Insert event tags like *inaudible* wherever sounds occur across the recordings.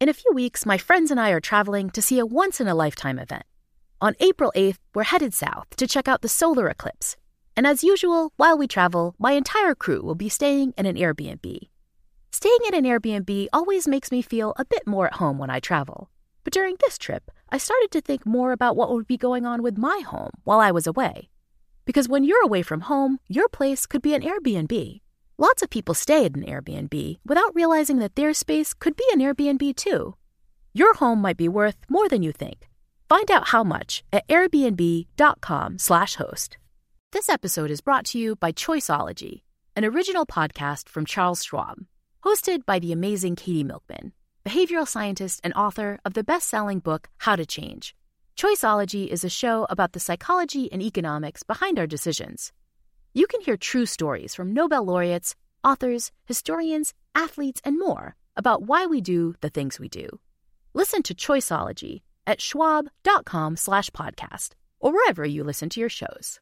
In a few weeks, my friends and I are traveling to see a once in a lifetime event. On April 8th, we're headed south to check out the solar eclipse. And as usual, while we travel, my entire crew will be staying in an Airbnb. Staying in an Airbnb always makes me feel a bit more at home when I travel. But during this trip, I started to think more about what would be going on with my home while I was away. Because when you're away from home, your place could be an Airbnb. Lots of people stay at an Airbnb without realizing that their space could be an Airbnb too. Your home might be worth more than you think. Find out how much at airbnb.com/host. This episode is brought to you by Choiceology, an original podcast from Charles Schwab, hosted by the amazing Katie Milkman, behavioral scientist and author of the best-selling book How to Change. Choiceology is a show about the psychology and economics behind our decisions. You can hear true stories from Nobel laureates, authors, historians, athletes, and more about why we do the things we do. Listen to Choiceology at schwab.com slash podcast or wherever you listen to your shows.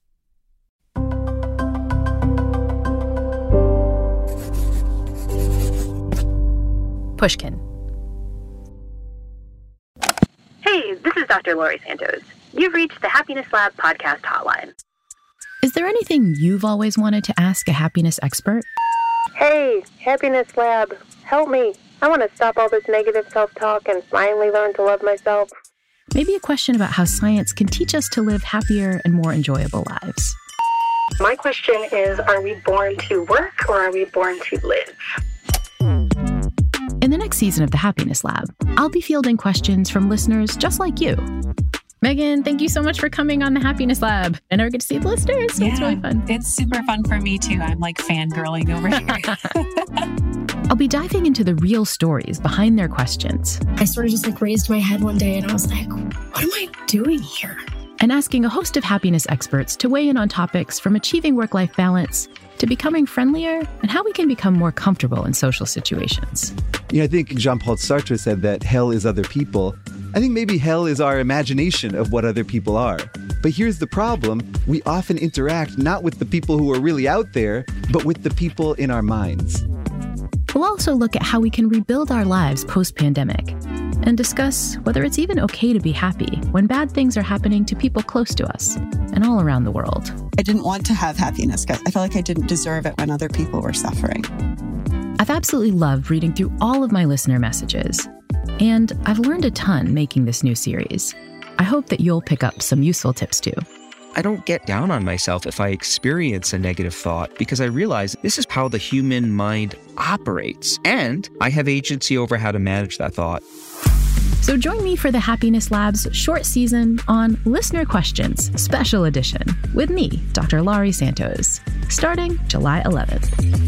Pushkin. Hey, this is Dr. Laurie Santos. You've reached the Happiness Lab podcast hotline. Is there anything you've always wanted to ask a happiness expert? Hey, Happiness Lab, help me. I want to stop all this negative self talk and finally learn to love myself. Maybe a question about how science can teach us to live happier and more enjoyable lives. My question is Are we born to work or are we born to live? In the next season of the Happiness Lab, I'll be fielding questions from listeners just like you. Megan, thank you so much for coming on the Happiness Lab. I never get to see the listeners, so yeah, it's really fun. It's super fun for me too. I'm like fangirling over here. *laughs* *laughs* I'll be diving into the real stories behind their questions. I sort of just like raised my head one day and I was like, what am I doing here? And asking a host of happiness experts to weigh in on topics from achieving work life balance to becoming friendlier and how we can become more comfortable in social situations. You know, I think Jean Paul Sartre said that hell is other people. I think maybe hell is our imagination of what other people are. But here's the problem we often interact not with the people who are really out there, but with the people in our minds. We'll also look at how we can rebuild our lives post pandemic and discuss whether it's even okay to be happy when bad things are happening to people close to us and all around the world. I didn't want to have happiness. Because I felt like I didn't deserve it when other people were suffering. I've absolutely loved reading through all of my listener messages, and I've learned a ton making this new series. I hope that you'll pick up some useful tips too. I don't get down on myself if I experience a negative thought because I realize this is how the human mind operates, and I have agency over how to manage that thought. So join me for the Happiness Lab's short season on Listener Questions, Special Edition, with me, Dr. Laurie Santos, starting July 11th.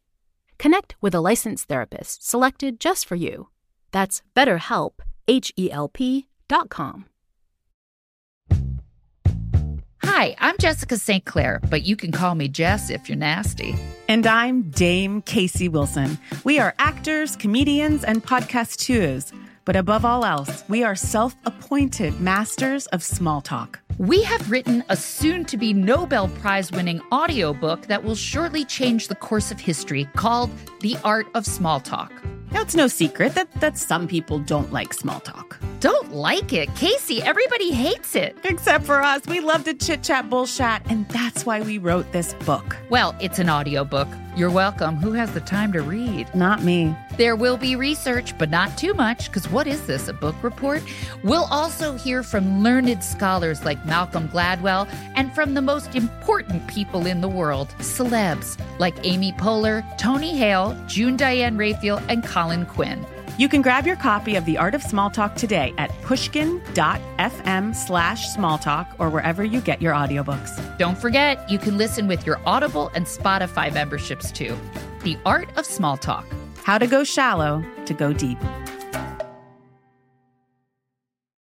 Connect with a licensed therapist selected just for you. That's BetterHelp, H E L P dot com. Hi, I'm Jessica St. Clair, but you can call me Jess if you're nasty. And I'm Dame Casey Wilson. We are actors, comedians, and podcasteurs But above all else, we are self appointed masters of small talk. We have written a soon to be Nobel Prize winning audiobook that will shortly change the course of history called The Art of Small Talk. Now, it's no secret that, that some people don't like small talk. Don't like it. Casey, everybody hates it. Except for us. We love to chit chat bullshit, and that's why we wrote this book. Well, it's an audiobook. You're welcome. Who has the time to read? Not me. There will be research, but not too much, because what is this, a book report? We'll also hear from learned scholars like Malcolm Gladwell and from the most important people in the world, celebs like Amy Poehler, Tony Hale, June Diane Raphael, and Colin Quinn. You can grab your copy of The Art of Small Talk today at pushkin.fm slash smalltalk or wherever you get your audiobooks. Don't forget, you can listen with your Audible and Spotify memberships too. The Art of Small Talk. How to go shallow to go deep.